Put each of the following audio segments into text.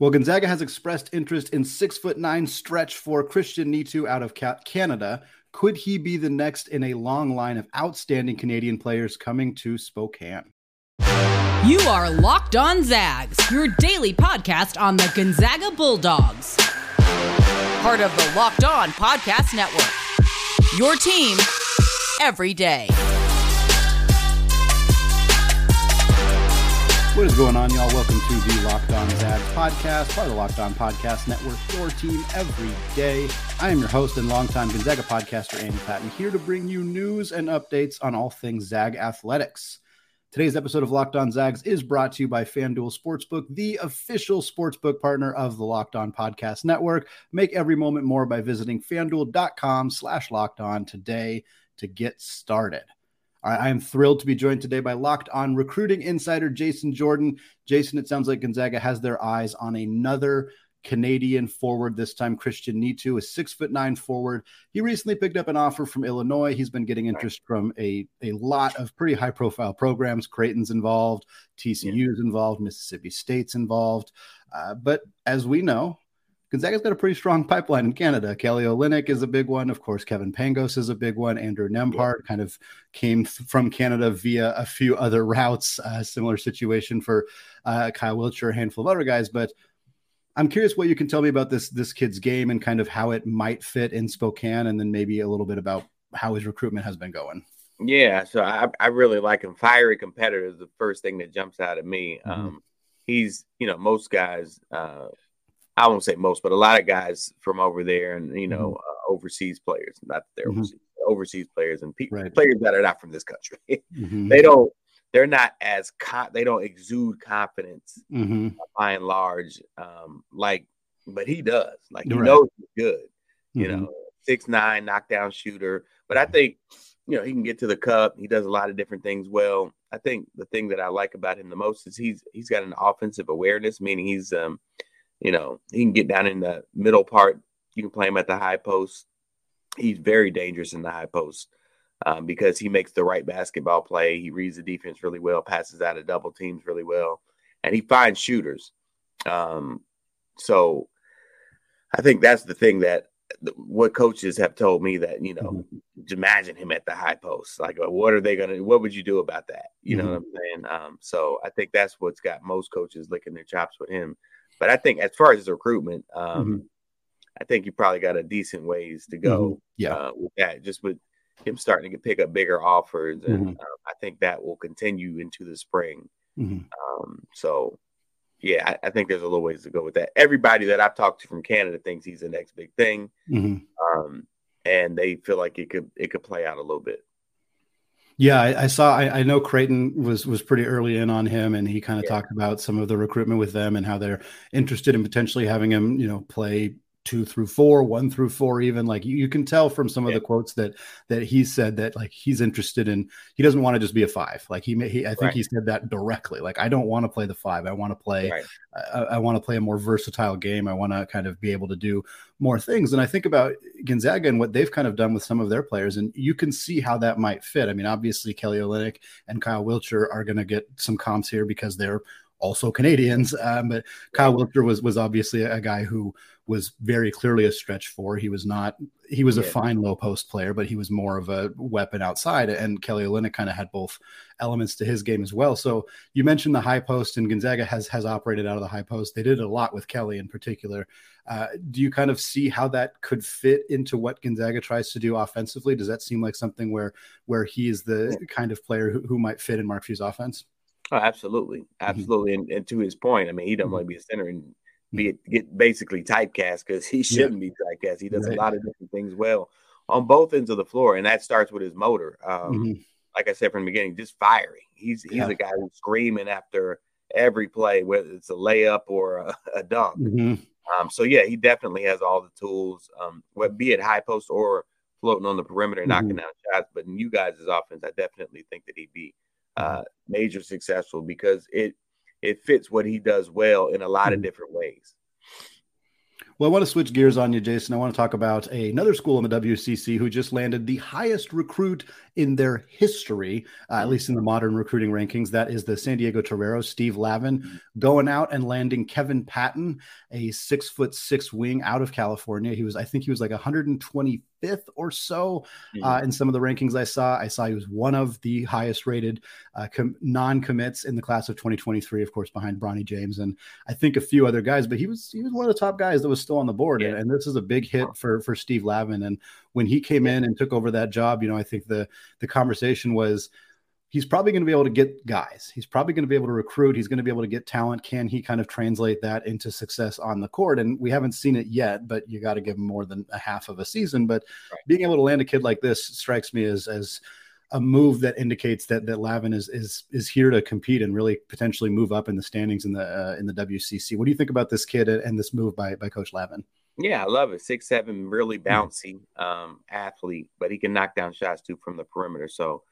Well, Gonzaga has expressed interest in six foot nine stretch four Christian Nitu out of Canada. Could he be the next in a long line of outstanding Canadian players coming to Spokane? You are Locked On Zags, your daily podcast on the Gonzaga Bulldogs. Part of the Locked On Podcast Network. Your team every day. What is going on, y'all? Welcome to the Locked On Zags podcast, part of the Locked On Podcast Network, your team every day. I am your host and longtime Gonzaga podcaster, Andy Patton, here to bring you news and updates on all things Zag athletics. Today's episode of Locked On Zags is brought to you by FanDuel Sportsbook, the official sportsbook partner of the Locked On Podcast Network. Make every moment more by visiting fanduel.com slash locked on today to get started. I am thrilled to be joined today by Locked On recruiting insider Jason Jordan. Jason, it sounds like Gonzaga has their eyes on another Canadian forward, this time Christian Nitu, a six foot nine forward. He recently picked up an offer from Illinois. He's been getting interest from a, a lot of pretty high profile programs. Creighton's involved, TCU's involved, Mississippi State's involved. Uh, but as we know, Gonzaga's got a pretty strong pipeline in Canada. Kelly Olynyk is a big one. Of course, Kevin Pangos is a big one. Andrew Nembhard yeah. kind of came th- from Canada via a few other routes. Uh, similar situation for uh, Kyle Wiltjer, a handful of other guys. But I'm curious what you can tell me about this this kid's game and kind of how it might fit in Spokane, and then maybe a little bit about how his recruitment has been going. Yeah, so I, I really like him. Fiery competitor is the first thing that jumps out at me. Mm-hmm. Um, he's, you know, most guys uh, I won't say most, but a lot of guys from over there and you know mm-hmm. uh, overseas players, not that mm-hmm. overseas, overseas players and pe- right. players that are not from this country. mm-hmm. They don't. They're not as con- they don't exude confidence mm-hmm. by and large, um, like, but he does. Like he right. knows he's good. You know, mm-hmm. six nine knockdown shooter. But I think you know he can get to the cup. He does a lot of different things well. I think the thing that I like about him the most is he's he's got an offensive awareness, meaning he's um you know, he can get down in the middle part. You can play him at the high post. He's very dangerous in the high post um, because he makes the right basketball play. He reads the defense really well, passes out of double teams really well, and he finds shooters. Um, so I think that's the thing that what coaches have told me that you know mm-hmm. imagine him at the high post like what are they gonna what would you do about that you mm-hmm. know what i'm saying um, so i think that's what's got most coaches licking their chops with him but I think as far as his recruitment, um, mm-hmm. I think you probably got a decent ways to go. Mm-hmm. Yeah, uh, with that, just with him starting to pick up bigger offers, and mm-hmm. uh, I think that will continue into the spring. Mm-hmm. Um, so, yeah, I, I, think there's a little ways to go with that. Everybody that I've talked to from Canada thinks he's the next big thing, mm-hmm. um, and they feel like it could it could play out a little bit. Yeah, I, I saw. I, I, know Creighton was was pretty early in on him, and he kind of yeah. talked about some of the recruitment with them and how they're interested in potentially having him, you know, play two through four, one through four, even like you, you can tell from some of the quotes that that he said that like he's interested in. He doesn't want to just be a five. Like he, he I think right. he said that directly. Like I don't want to play the five. I want to play. Right. I, I want to play a more versatile game. I want to kind of be able to do more things. And I think about Gonzaga and what they've kind of done with some of their players, and you can see how that might fit. I mean, obviously Kelly Olynyk and Kyle Wiltjer are going to get some comps here because they're also Canadians. Um, but Kyle Wiltjer was was obviously a guy who was very clearly a stretch four. He was not. He was yeah. a fine low post player, but he was more of a weapon outside. And Kelly Olynyk kind of had both elements to his game as well. So you mentioned the high post, and Gonzaga has has operated out of the high post. They did a lot with Kelly in particular. Uh, do you kind of see how that could fit into what Gonzaga tries to do offensively? Does that seem like something where where he is the kind of player who, who might fit in Mark Few's offense? Oh, absolutely, mm-hmm. absolutely. Mm-hmm. And, and, to his point, I mean, he doesn't mm-hmm. want to be a center and be get basically typecast because he shouldn't yeah. be typecast. He does right. a lot of different things well on both ends of the floor, and that starts with his motor. Um, mm-hmm. Like I said from the beginning, just fiery. He's he's yeah. a guy who's screaming after every play, whether it's a layup or a, a dunk. Mm-hmm. Um, so yeah, he definitely has all the tools, um, be it high post or floating on the perimeter, mm-hmm. knocking down shots. But in you guys' offense, I definitely think that he'd be uh, major successful because it it fits what he does well in a lot of mm-hmm. different ways. Well, I want to switch gears on you, Jason. I want to talk about another school in the WCC who just landed the highest recruit in their history, uh, at least in the modern recruiting rankings. That is the San Diego Toreros, Steve Lavin, going out and landing Kevin Patton, a six foot six wing out of California. He was, I think he was like 125th or so uh, mm-hmm. in some of the rankings I saw. I saw he was one of the highest rated uh, com- non commits in the class of 2023, of course, behind Bronny James and I think a few other guys, but he was he was one of the top guys that was still on the board. Yeah. And, and, this is a big hit for for Steve Lavin. And when he came in and took over that job, you know, I think the the conversation was he's probably going to be able to get guys. He's probably going to be able to recruit. He's going to be able to get talent. Can he kind of translate that into success on the court? And we haven't seen it yet, but you got to give him more than a half of a season. But right. being able to land a kid like this strikes me as as a move that indicates that that Lavin is is is here to compete and really potentially move up in the standings in the uh, in the WCC. What do you think about this kid and this move by by Coach Lavin? Yeah, I love it. Six seven, really bouncy um, athlete, but he can knock down shots too from the perimeter. So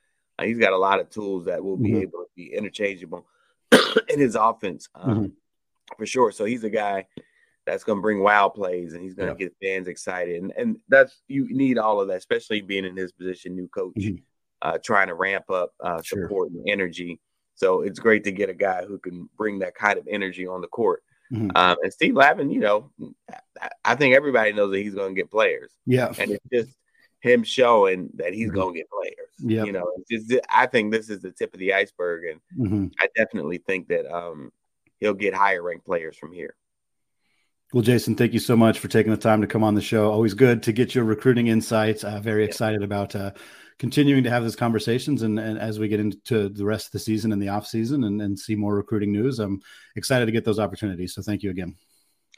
he's got a lot of tools that will be mm-hmm. able to be interchangeable in his offense um, mm-hmm. for sure. So he's a guy that's going to bring wild plays and he's going to yeah. get fans excited. And, and that's you need all of that, especially being in his position, new coach, mm-hmm. uh, trying to ramp up uh, support sure. and energy. So it's great to get a guy who can bring that kind of energy on the court. Mm-hmm. Um, and Steve Lavin, you know, I think everybody knows that he's going to get players. Yeah, and it's just him showing that he's mm-hmm. going to get players. Yeah, you know, just, I think this is the tip of the iceberg, and mm-hmm. I definitely think that um, he'll get higher ranked players from here. Well, Jason, thank you so much for taking the time to come on the show. Always good to get your recruiting insights. Uh, very yeah. excited about uh, continuing to have these conversations and, and, as we get into the rest of the season and the off season and, and see more recruiting news. I'm excited to get those opportunities. So thank you again.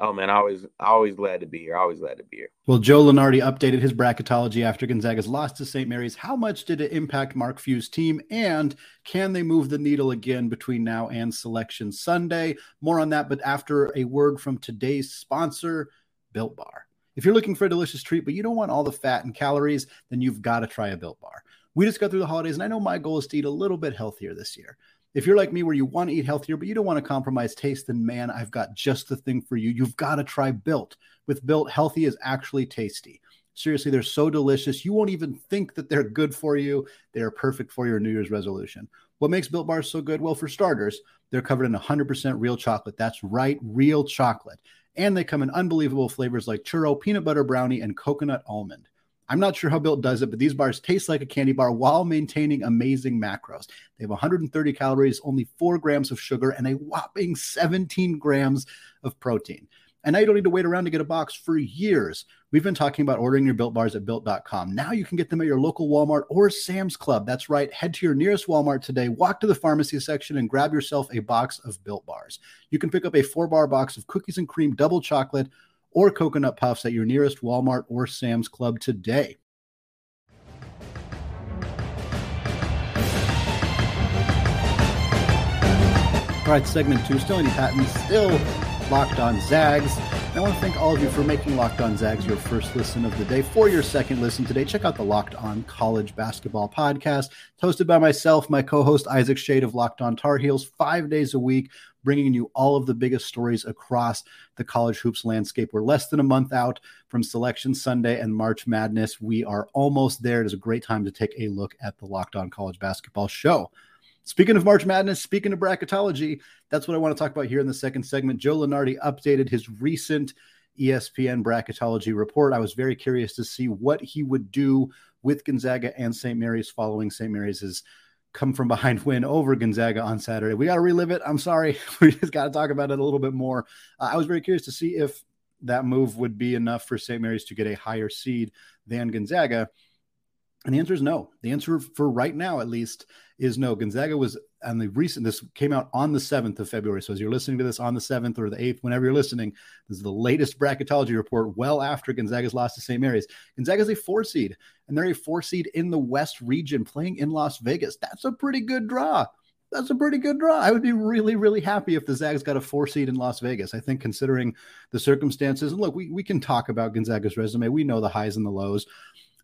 Oh man, always always glad to be here. Always glad to be here. Well, Joe Lunardi updated his bracketology after Gonzaga's loss to St. Mary's. How much did it impact Mark Few's team, and can they move the needle again between now and Selection Sunday? More on that, but after a word from today's sponsor, Built Bar. If you're looking for a delicious treat, but you don't want all the fat and calories, then you've got to try a Built Bar. We just got through the holidays, and I know my goal is to eat a little bit healthier this year. If you're like me, where you want to eat healthier, but you don't want to compromise taste, then man, I've got just the thing for you. You've got to try Built. With Built, healthy is actually tasty. Seriously, they're so delicious. You won't even think that they're good for you. They are perfect for your New Year's resolution. What makes Built Bars so good? Well, for starters, they're covered in 100% real chocolate. That's right, real chocolate. And they come in unbelievable flavors like churro, peanut butter brownie, and coconut almond. I'm not sure how Built does it, but these bars taste like a candy bar while maintaining amazing macros. They have 130 calories, only four grams of sugar, and a whopping 17 grams of protein. And now you don't need to wait around to get a box for years. We've been talking about ordering your built bars at built.com. Now you can get them at your local Walmart or Sam's Club. That's right. Head to your nearest Walmart today, walk to the pharmacy section, and grab yourself a box of built bars. You can pick up a four bar box of cookies and cream double chocolate or coconut puffs at your nearest Walmart or Sam's Club today. All right, segment two, still Andy Patton, still locked on Zags. I want to thank all of you for making Locked On Zags your first listen of the day. For your second listen today, check out the Locked On College Basketball Podcast, hosted by myself, my co host Isaac Shade of Locked On Tar Heels, five days a week, bringing you all of the biggest stories across the college hoops landscape. We're less than a month out from Selection Sunday and March Madness. We are almost there. It is a great time to take a look at the Locked On College Basketball Show. Speaking of March Madness, speaking of bracketology, that's what I want to talk about here in the second segment. Joe Lunardi updated his recent ESPN bracketology report. I was very curious to see what he would do with Gonzaga and St. Mary's following St. Mary's' come from behind win over Gonzaga on Saturday. We got to relive it. I'm sorry. We just got to talk about it a little bit more. Uh, I was very curious to see if that move would be enough for St. Mary's to get a higher seed than Gonzaga. And the answer is no. The answer for right now, at least, is no. Gonzaga was on the recent, this came out on the 7th of February. So as you're listening to this on the 7th or the 8th, whenever you're listening, this is the latest bracketology report well after Gonzaga's lost to St. Mary's. Gonzaga's a four seed, and they're a four seed in the West region playing in Las Vegas. That's a pretty good draw. That's a pretty good draw. I would be really, really happy if the Zags got a four seed in Las Vegas. I think considering the circumstances, and look, we, we can talk about Gonzaga's resume. We know the highs and the lows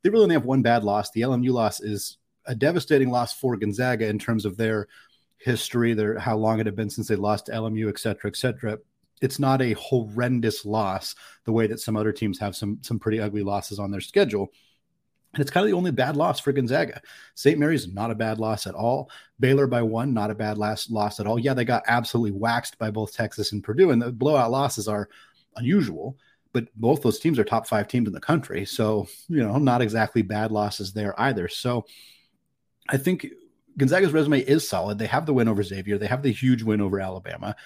they really only have one bad loss. The LMU loss is a devastating loss for Gonzaga in terms of their history, their how long it had been since they lost to LMU, et cetera, et cetera. it's not a horrendous loss the way that some other teams have some some pretty ugly losses on their schedule. And it's kind of the only bad loss for Gonzaga. St. Mary's not a bad loss at all. Baylor by one, not a bad last loss at all. Yeah, they got absolutely waxed by both Texas and Purdue, and the blowout losses are unusual. But both those teams are top five teams in the country, so you know, not exactly bad losses there either. So I think Gonzaga's resume is solid. They have the win over Xavier. They have the huge win over Alabama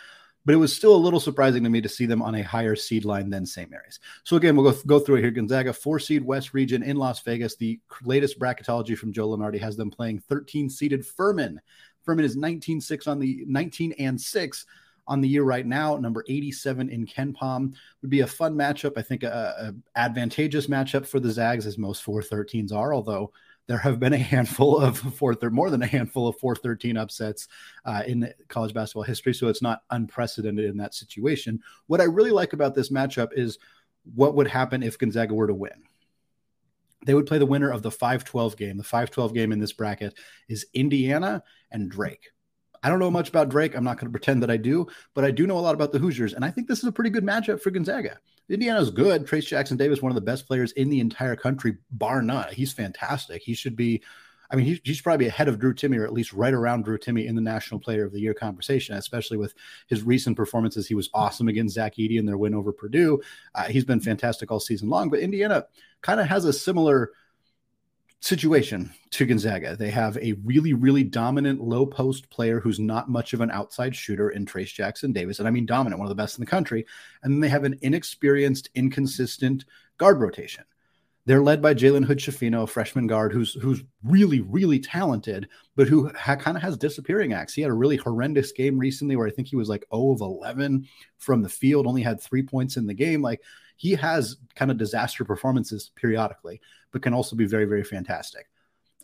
but it was still a little surprising to me to see them on a higher seed line than St. Mary's. So again, we'll go, go through it here. Gonzaga, four seed West region in Las Vegas. The latest bracketology from Joe Lunardi has them playing 13 seeded Furman. Furman is 19 6 on the 19 and 6 on the year right now. Number 87 in KenPom would be a fun matchup. I think a, a advantageous matchup for the Zags, as most 413s are, although there have been a handful of four third more than a handful of 413 upsets uh, in college basketball history. So it's not unprecedented in that situation. What I really like about this matchup is what would happen if Gonzaga were to win. They would play the winner of the 5 12 game. The 5 12 game in this bracket is Indiana and Drake. I don't know much about Drake. I'm not going to pretend that I do, but I do know a lot about the Hoosiers. And I think this is a pretty good matchup for Gonzaga. Indiana's good. Trayce Jackson Davis, one of the best players in the entire country, bar none. He's fantastic. He should be, I mean, he's probably ahead of Drew Timme, or at least right around Drew Timme in the National Player of the Year conversation, especially with his recent performances. He was awesome against Zach Edey in their win over Purdue. Uh, he's been fantastic all season long. But Indiana kind of has a similar situation to Gonzaga. They have a really, really dominant low post player who's not much of an outside shooter in Trayce Jackson Davis. And I mean dominant, one of the best in the country. And they have an inexperienced, inconsistent guard rotation. They're led by Jalen Hood Schifino, a freshman guard who's who's really, really talented, but who ha- kind of has disappearing acts. He had a really horrendous game recently where I think he was like 0 of 11 from the field, only had three points in the game. Like he has kind of disaster performances periodically, but can also be very, very fantastic.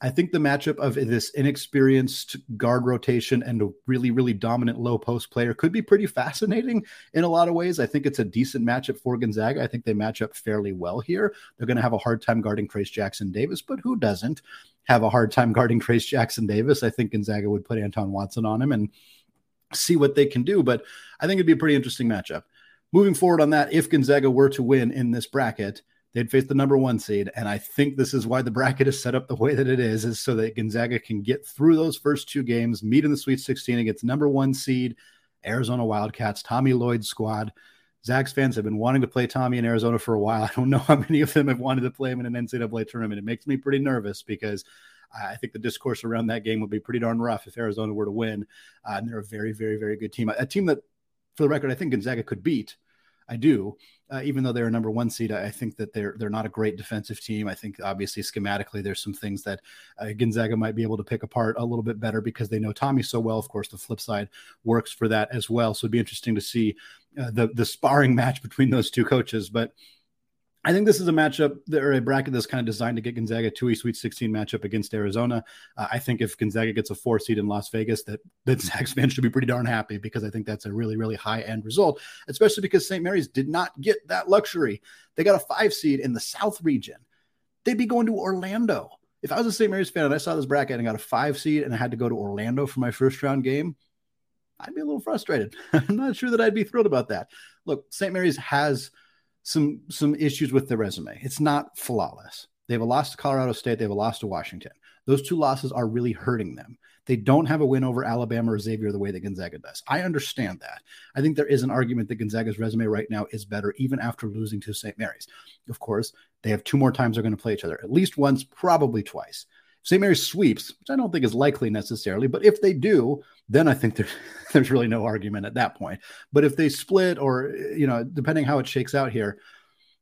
I think the matchup of this inexperienced guard rotation and a really, really dominant low post player could be pretty fascinating in a lot of ways. I think it's a decent matchup for Gonzaga. I think they match up fairly well here. They're going to have a hard time guarding Trayce Jackson Davis, but who doesn't have a hard time guarding Trayce Jackson Davis? I think Gonzaga would put Anton Watson on him and see what they can do. But I think it'd be a pretty interesting matchup moving forward on that, if Gonzaga were to win in this bracket, they'd face the number one seed. And I think this is why the bracket is set up the way that it is, is so that Gonzaga can get through those first two games, meet in the Sweet 16 against number one seed, Arizona Wildcats, Tommy Lloyd squad. Zags fans have been wanting to play Tommy in Arizona for a while. I don't know how many of them have wanted to play him in an NCAA tournament. It makes me pretty nervous because I think the discourse around that game would be pretty darn rough if Arizona were to win. Uh, and they're a very, very, very good team. A team that for the record, I think Gonzaga could beat. I do, uh, even though they're a number one seed. I think that they're they're not a great defensive team. I think obviously schematically there's some things that uh, Gonzaga might be able to pick apart a little bit better because they know Tommy so well. Of course, the flip side works for that as well. So it'd be interesting to see uh, the the sparring match between those two coaches, but. I think this is a matchup or a bracket that's kind of designed to get Gonzaga to a Sweet 16 matchup against Arizona. Uh, I think if Gonzaga gets a four seed in Las Vegas, that that Zags fans should be pretty darn happy because I think that's a really really high end result, especially because St. Mary's did not get that luxury. They got a five seed in the South region. They'd be going to Orlando. If I was a St. Mary's fan and I saw this bracket and got a five seed and I had to go to Orlando for my first round game, I'd be a little frustrated. I'm not sure that I'd be thrilled about that. Look, St. Mary's has some some issues with their resume. It's not flawless. They have a loss to Colorado State. They have a loss to Washington. Those two losses are really hurting them. They don't have a win over Alabama or Xavier the way that Gonzaga does. I understand that. I think there is an argument that Gonzaga's resume right now is better, even after losing to St. Mary's. Of course, they have two more times they're going to play each other, at least once, probably twice. St. Mary's sweeps, which I don't think is likely necessarily, but if they do, then I think there, there's really no argument at that point. But if they split, or you know, depending how it shakes out here,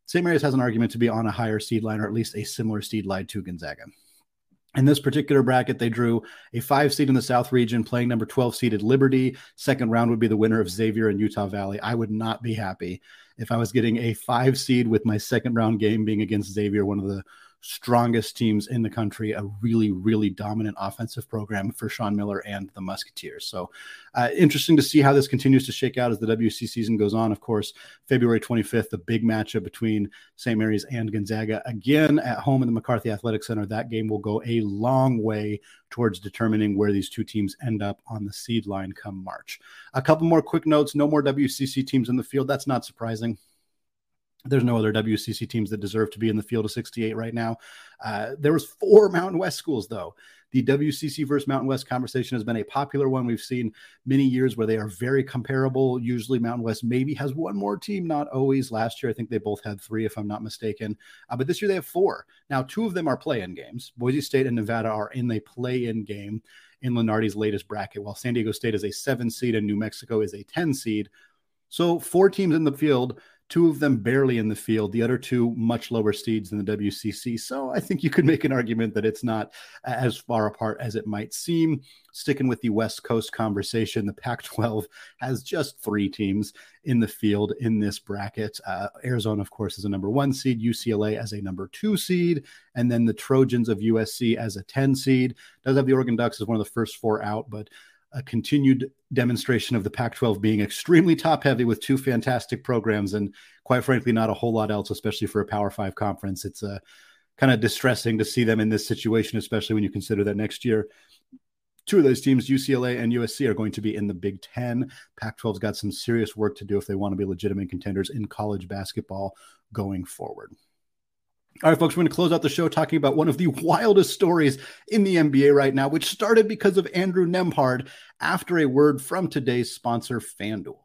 St. Mary's has an argument to be on a higher seed line, or at least a similar seed line to Gonzaga. In this particular bracket, they drew a five seed in the South region, playing number 12 seeded Liberty. Second round would be the winner of Xavier and Utah Valley. I would not be happy if I was getting a five seed with my second round game being against Xavier, one of the strongest teams in the country, a really, really dominant offensive program for Sean Miller and the Musketeers. So, uh, interesting to see how this continues to shake out as the WC season goes on. Of course, February 25th, the big matchup between St. Mary's and Gonzaga again at home in the McCarthy Athletic Center. That game will go a long way towards determining where these two teams end up on the seed line come March. A couple more quick notes no more WCC teams in the field. That's not surprising. There's no other WCC teams that deserve to be in the field of 68 right now. Uh, there was four Mountain West schools though. The WCC versus Mountain West conversation has been a popular one. We've seen many years where they are very comparable. Usually, Mountain West maybe has one more team, not always. Last year, I think they both had three, if I'm not mistaken. Uh, but this year, they have four. Now, two of them are play in games. Boise State and Nevada are in the play in game in Lunardi's latest bracket, while San Diego State is a seven seed and New Mexico is a 10 seed. So, four teams in the field two of them barely in the field, the other two much lower seeds than the WCC. So I think you could make an argument that it's not as far apart as it might seem. Sticking with the West Coast conversation, the Pac 12 has just three teams in the field in this bracket. Uh, Arizona, of course, is a number one seed, UCLA as a number two seed, and then the Trojans of USC as a 10 seed. Does have the Oregon Ducks as one of the first four out, but a continued demonstration of the Pac 12 being extremely top heavy with two fantastic programs and, quite frankly, not a whole lot else, especially for a Power Five conference. It's uh, kind of distressing to see them in this situation, especially when you consider that next year, two of those teams, UCLA and USC, are going to be in the Big Ten. Pac 12's got some serious work to do if they want to be legitimate contenders in college basketball going forward. All right, folks, we're going to close out the show talking about one of the wildest stories in the NBA right now, which started because of Andrew Nembhard after a word from today's sponsor, FanDuel.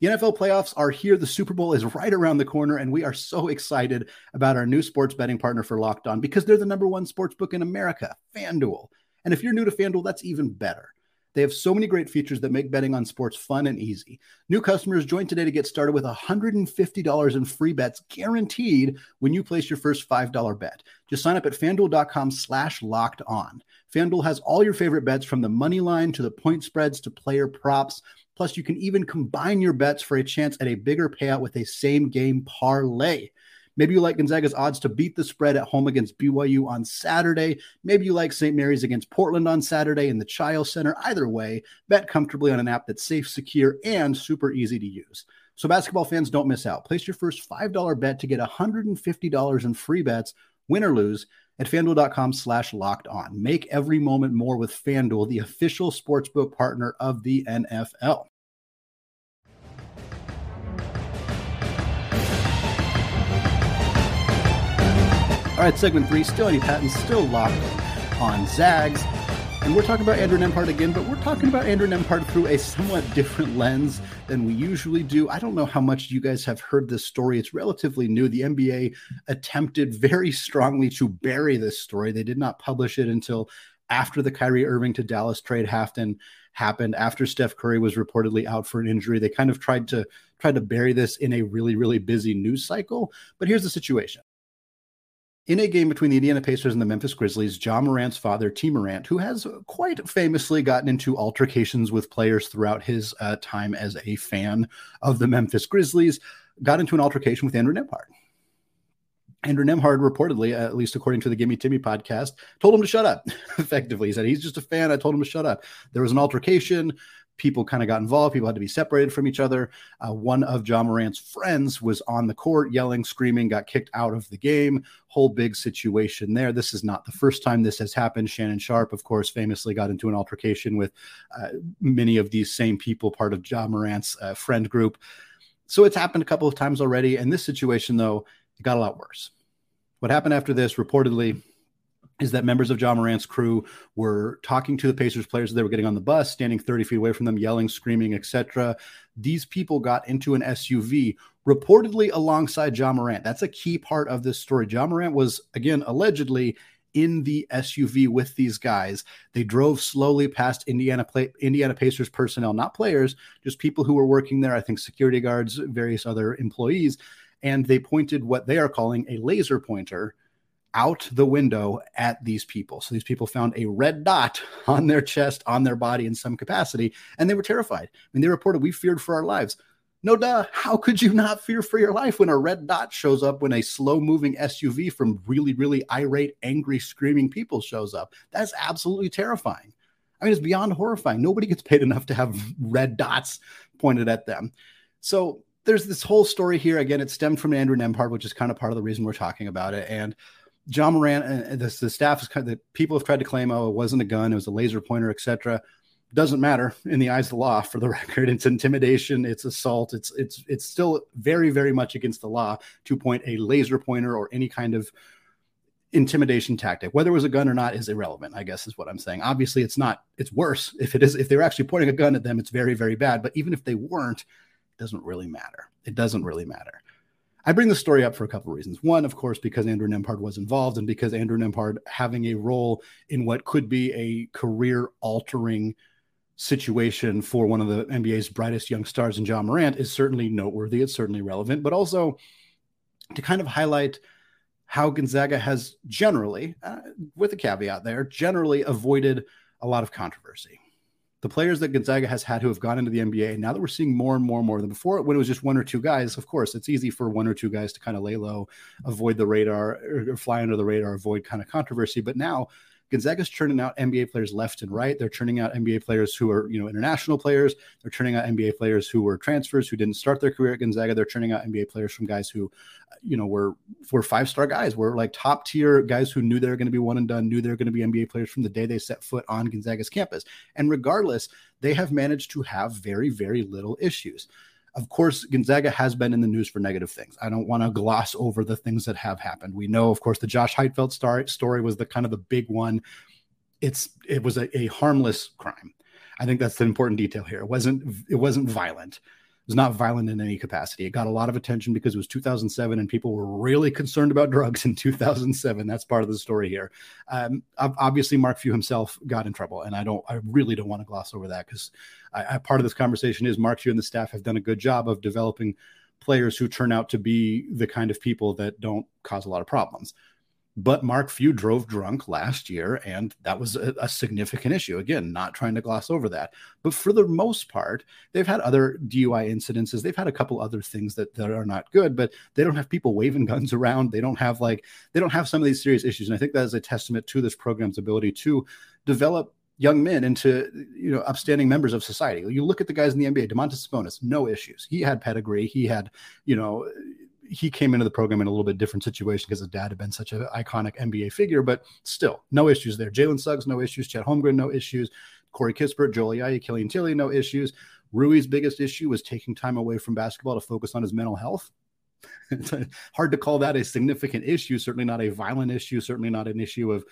The NFL playoffs are here. The Super Bowl is right around the corner, and we are so excited about our new sports betting partner for Locked On because they're the number one sports book in America, FanDuel. And if you're new to FanDuel, that's even better. They have so many great features that make betting on sports fun and easy. New customers join today to get started with $150 in free bets guaranteed when you place your first $5 bet. Just sign up at fanduel.com slash locked on. FanDuel has all your favorite bets from the money line to the point spreads to player props. Plus, you can even combine your bets for a chance at a bigger payout with a same game parlay. Maybe you like Gonzaga's odds to beat the spread at home against BYU on Saturday. Maybe you like St. Mary's against Portland on Saturday in the Chiles Center. Either way, bet comfortably on an app that's safe, secure, and super easy to use. So, basketball fans, don't miss out. Place your first $5 bet to get $150 in free bets, win or lose, at fanduel.com slash locked on. Make every moment more with FanDuel, the official sportsbook partner of the NFL. All right, segment three, still Andy Patton, still locked on Zags. And we're talking about Andrew Nembhard again, but we're talking about Andrew Nembhard through a somewhat different lens than we usually do. I don't know how much you guys have heard this story. It's relatively new. The NBA attempted very strongly to bury this story. They did not publish it until after the Kyrie Irving to Dallas trade happened happened after Steph Curry was reportedly out for an injury. They kind of tried to tried to bury this in a really really busy news cycle. But here's the situation in a game between the Indiana Pacers and the Memphis Grizzlies, Ja Morant's father, Tee Morant, who has quite famously gotten into altercations with players throughout his uh, time as a fan of the Memphis Grizzlies, got into an altercation with Andrew Nembhard. Andrew Nembhard reportedly, at least according to the Gimme Timmy podcast, told him to shut up. Effectively, he said he's just a fan. I told him to shut up. There was an altercation people kind of got involved. People had to be separated from each other. Uh, one of Ja Morant's friends was on the court yelling, screaming, got kicked out of the game. Whole big situation there. This is not the first time this has happened. Shannon Sharpe, of course, famously got into an altercation with uh, many of these same people, part of Ja Morant's uh, friend group. So it's happened a couple of times already. And this situation, though, it got a lot worse. What happened after this, reportedly, is that members of Ja Morant's crew were talking to the Pacers players they were getting on the bus, standing 30 feet away from them, yelling, screaming, etc. These people got into an SUV, reportedly alongside Ja Morant. That's a key part of this story. Ja Morant was, again, allegedly in the SUV with these guys. They drove slowly past Indiana play, Indiana Pacers personnel, not players, just people who were working there. I think security guards, various other employees, and they pointed what they are calling a laser pointer out the window at these people. So these people found a red dot on their chest, on their body in some capacity, and they were terrified. I mean, they reported, we feared for our lives. No duh. How could you not fear for your life when a red dot shows up when a slow moving SUV from really, really irate, angry, screaming people shows up? That's absolutely terrifying. I mean, it's beyond horrifying. Nobody gets paid enough to have red dots pointed at them. So there's this whole story here. Again, it stemmed from Andrew Nembhard, which is kind of part of the reason we're talking about it. And Ja Morant and the staff is kind of the people have tried to claim, oh, it wasn't a gun, it was a laser pointer, etc doesn't matter in the eyes of the law for the record. It's intimidation it's assault it's it's it's still very very much against the law to point a laser pointer or any kind of intimidation tactic. Whether it was a gun or not is irrelevant i guess is what i'm saying. Obviously it's not it's worse. If it is if they're actually pointing a gun at them it's very very bad. But even if they weren't it doesn't really matter. It doesn't really matter I bring the story up for a couple of reasons. One, of course, because Andrew Nembhard was involved, and because Andrew Nembhard having a role in what could be a career altering situation for one of the NBA's brightest young stars in Ja Morant is certainly noteworthy. It's certainly relevant, but also to kind of highlight how Gonzaga has generally, uh, with a caveat there, generally avoided a lot of controversy. The players that Gonzaga has had who have gone into the NBA, now that we're seeing more and more and more than before, when it was just one or two guys, of course, it's easy for one or two guys to kind of lay low, avoid the radar, or fly under the radar, avoid kind of controversy. But now Gonzaga's churning out NBA players left and right. They're turning out NBA players who are, you know, international players. They're turning out NBA players who were transfers who didn't start their career at Gonzaga. They're turning out NBA players from guys who, uh, you know, were were five star guys, were like top tier guys who knew they were going to be one and done, knew they were going to be NBA players from the day they set foot on Gonzaga's campus. And regardless, they have managed to have very, very little issues of course, Gonzaga has been in the news for negative things. I don't want to gloss over the things that have happened. We know, of course, the Josh Heytvelt story, story was the kind of the big one. It's it was a, a harmless crime. I think that's the important detail here. It wasn't it wasn't violent was not violent in any capacity. It got a lot of attention because it was 2007 and people were really concerned about drugs in 2007. That's part of the story here. Um, obviously, Mark Few himself got in trouble, and I don't, I really don't want to gloss over that because part of this conversation is Mark Few and the staff have done a good job of developing players who turn out to be the kind of people that don't cause a lot of problems. But Mark Few drove drunk last year, and that was a, a, significant issue. Again, not trying to gloss over that. But for the most part, they've had other DUI incidences. They've had a couple other things that, that are not good, but they don't have people waving guns around. They don't have like they don't have some of these serious issues. And I think that is a testament to this program's ability to develop young men into you know upstanding members of society. You look at the guys in the NBA, Domantas Sabonis, no issues. He had pedigree. He had you know he came into the program in a little bit different situation because his dad had been such an iconic NBA figure, but still, no issues there. Jalen Suggs, no issues. Chet Holmgren, no issues. Corey Kispert, Joel Ayayi, Killian Tillie, no issues. Rui's biggest issue was taking time away from basketball to focus on his mental health. it's hard to call that a significant issue, certainly not a violent issue, certainly not an issue of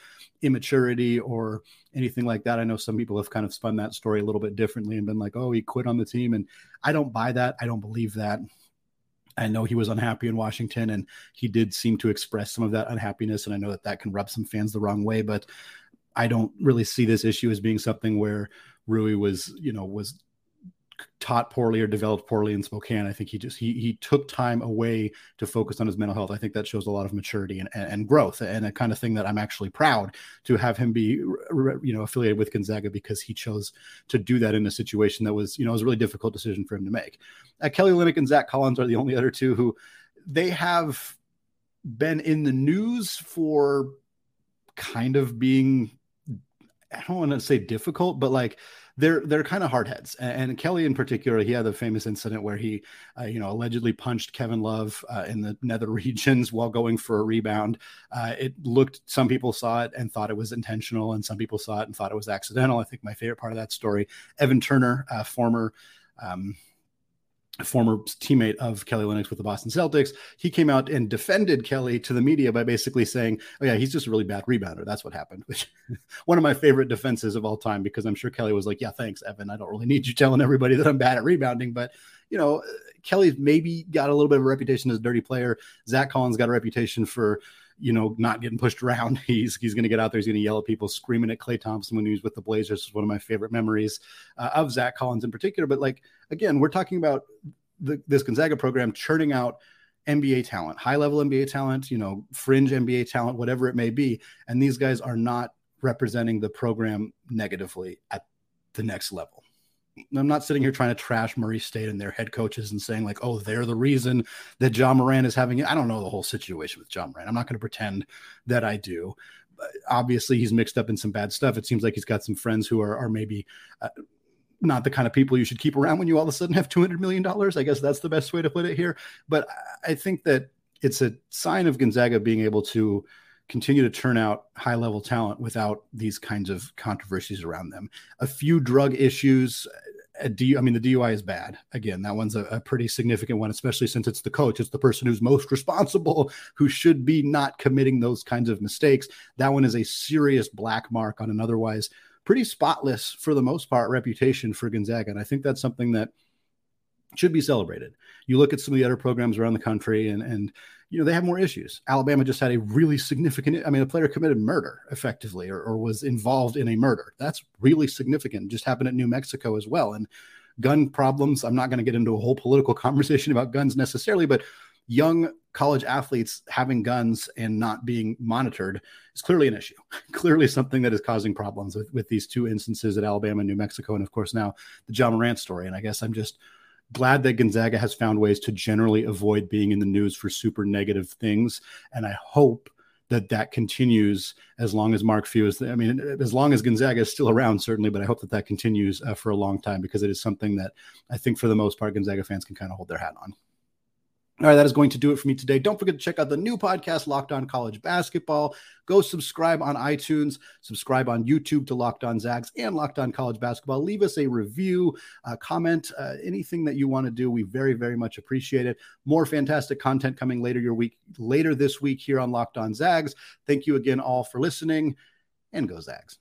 immaturity or anything like that. I know some people have kind of spun that story a little bit differently and been like, oh, he quit on the team. And I don't buy that. I don't believe that. I know he was unhappy in Washington, and he did seem to express some of that unhappiness. And I know that that can rub some fans the wrong way, but I don't really see this issue as being something where Rui was, you know, was taught poorly or developed poorly in Spokane. I think he just he he took time away to focus on his mental health. I think that shows a lot of maturity and, and growth and a kind of thing that I'm actually proud to have him be you know affiliated with Gonzaga because he chose to do that in a situation that was you know was a really difficult decision for him to make. Uh, Kelly Olynyk and Zach Collins are the only other two who they have been in the news for kind of being I don't want to say difficult, but like they're they're kind of hardheads. And, and, Kelly in particular, he had the famous incident where he, uh, you know, allegedly punched Kevin Love uh, in the nether regions while going for a rebound. Uh, it looked some people saw it and thought it was intentional, and some people saw it and thought it was accidental. I think my favorite part of that story, Evan Turner, uh, former. Um, former teammate of Kelly Olynyk with the Boston Celtics, he came out and defended Kelly to the media by basically saying, "Oh yeah, he's just a really bad rebounder. That's what happened." Which one of my favorite defenses of all time because I'm sure Kelly was like, "Yeah, thanks, Evan. I don't really need you telling everybody that I'm bad at rebounding, but you know, Kelly's maybe got a little bit of a reputation as a dirty player. Zach Collins got a reputation for." You know, not getting pushed around. He's he's going to get out there. He's going to yell at people, screaming at Klay Thompson when he was with the Blazers. Is one of my favorite memories uh, of Zach Collins in particular. But like again, we're talking about the, this Gonzaga program churning out NBA talent, high level NBA talent, you know, fringe NBA talent, whatever it may be. And these guys are not representing the program negatively at the next level. I'm not sitting here trying to trash Murray State and their head coaches and saying like, oh, they're the reason that Ja Morant is having it. I don't know the whole situation with Ja Morant. I'm not going to pretend that I do. Obviously, he's mixed up in some bad stuff. It seems like he's got some friends who are, are maybe uh, not the kind of people you should keep around when you all of a sudden have $200 million. I guess that's the best way to put it here. But I think that it's a sign of Gonzaga being able to continue to turn out high level talent without these kinds of controversies around them. A few drug issues. I mean, the DUI is bad. Again, that one's a, a, pretty significant one, especially since it's the coach. It's the person who's most responsible, who should be not committing those kinds of mistakes. That one is a serious black mark on an otherwise pretty spotless, for the most part, reputation for Gonzaga. And I think that's something that should be celebrated. You look at some of the other programs around the country, and and you know they have more issues. Alabama just had a really significant. I mean, a player committed murder effectively, or, or was involved in a murder. That's really significant. Just happened at New Mexico as well, and gun problems. I'm not going to get into a whole political conversation about guns necessarily, but young college athletes having guns and not being monitored is clearly an issue. clearly something that is causing problems with, with these two instances at Alabama New Mexico, and of course now the Ja Morant story. And I guess I'm just glad that Gonzaga has found ways to generally avoid being in the news for super negative things. And I hope that that continues as long as Mark Few is. I mean, as long as Gonzaga is still around, certainly. But I hope that that continues uh, for a long time because it is something that I think, for the most part, Gonzaga fans can kind of hold their hat on. All right, that is going to do it for me today. Don't forget to check out the new podcast, Locked On College Basketball. Go subscribe on iTunes, subscribe on YouTube to Locked On Zags and Locked On College Basketball. Leave us a review, uh, comment, uh, anything that you want to do. We very, very much appreciate it. More fantastic content coming later your week, later this week here on Locked On Zags. Thank you again all for listening, and go Zags.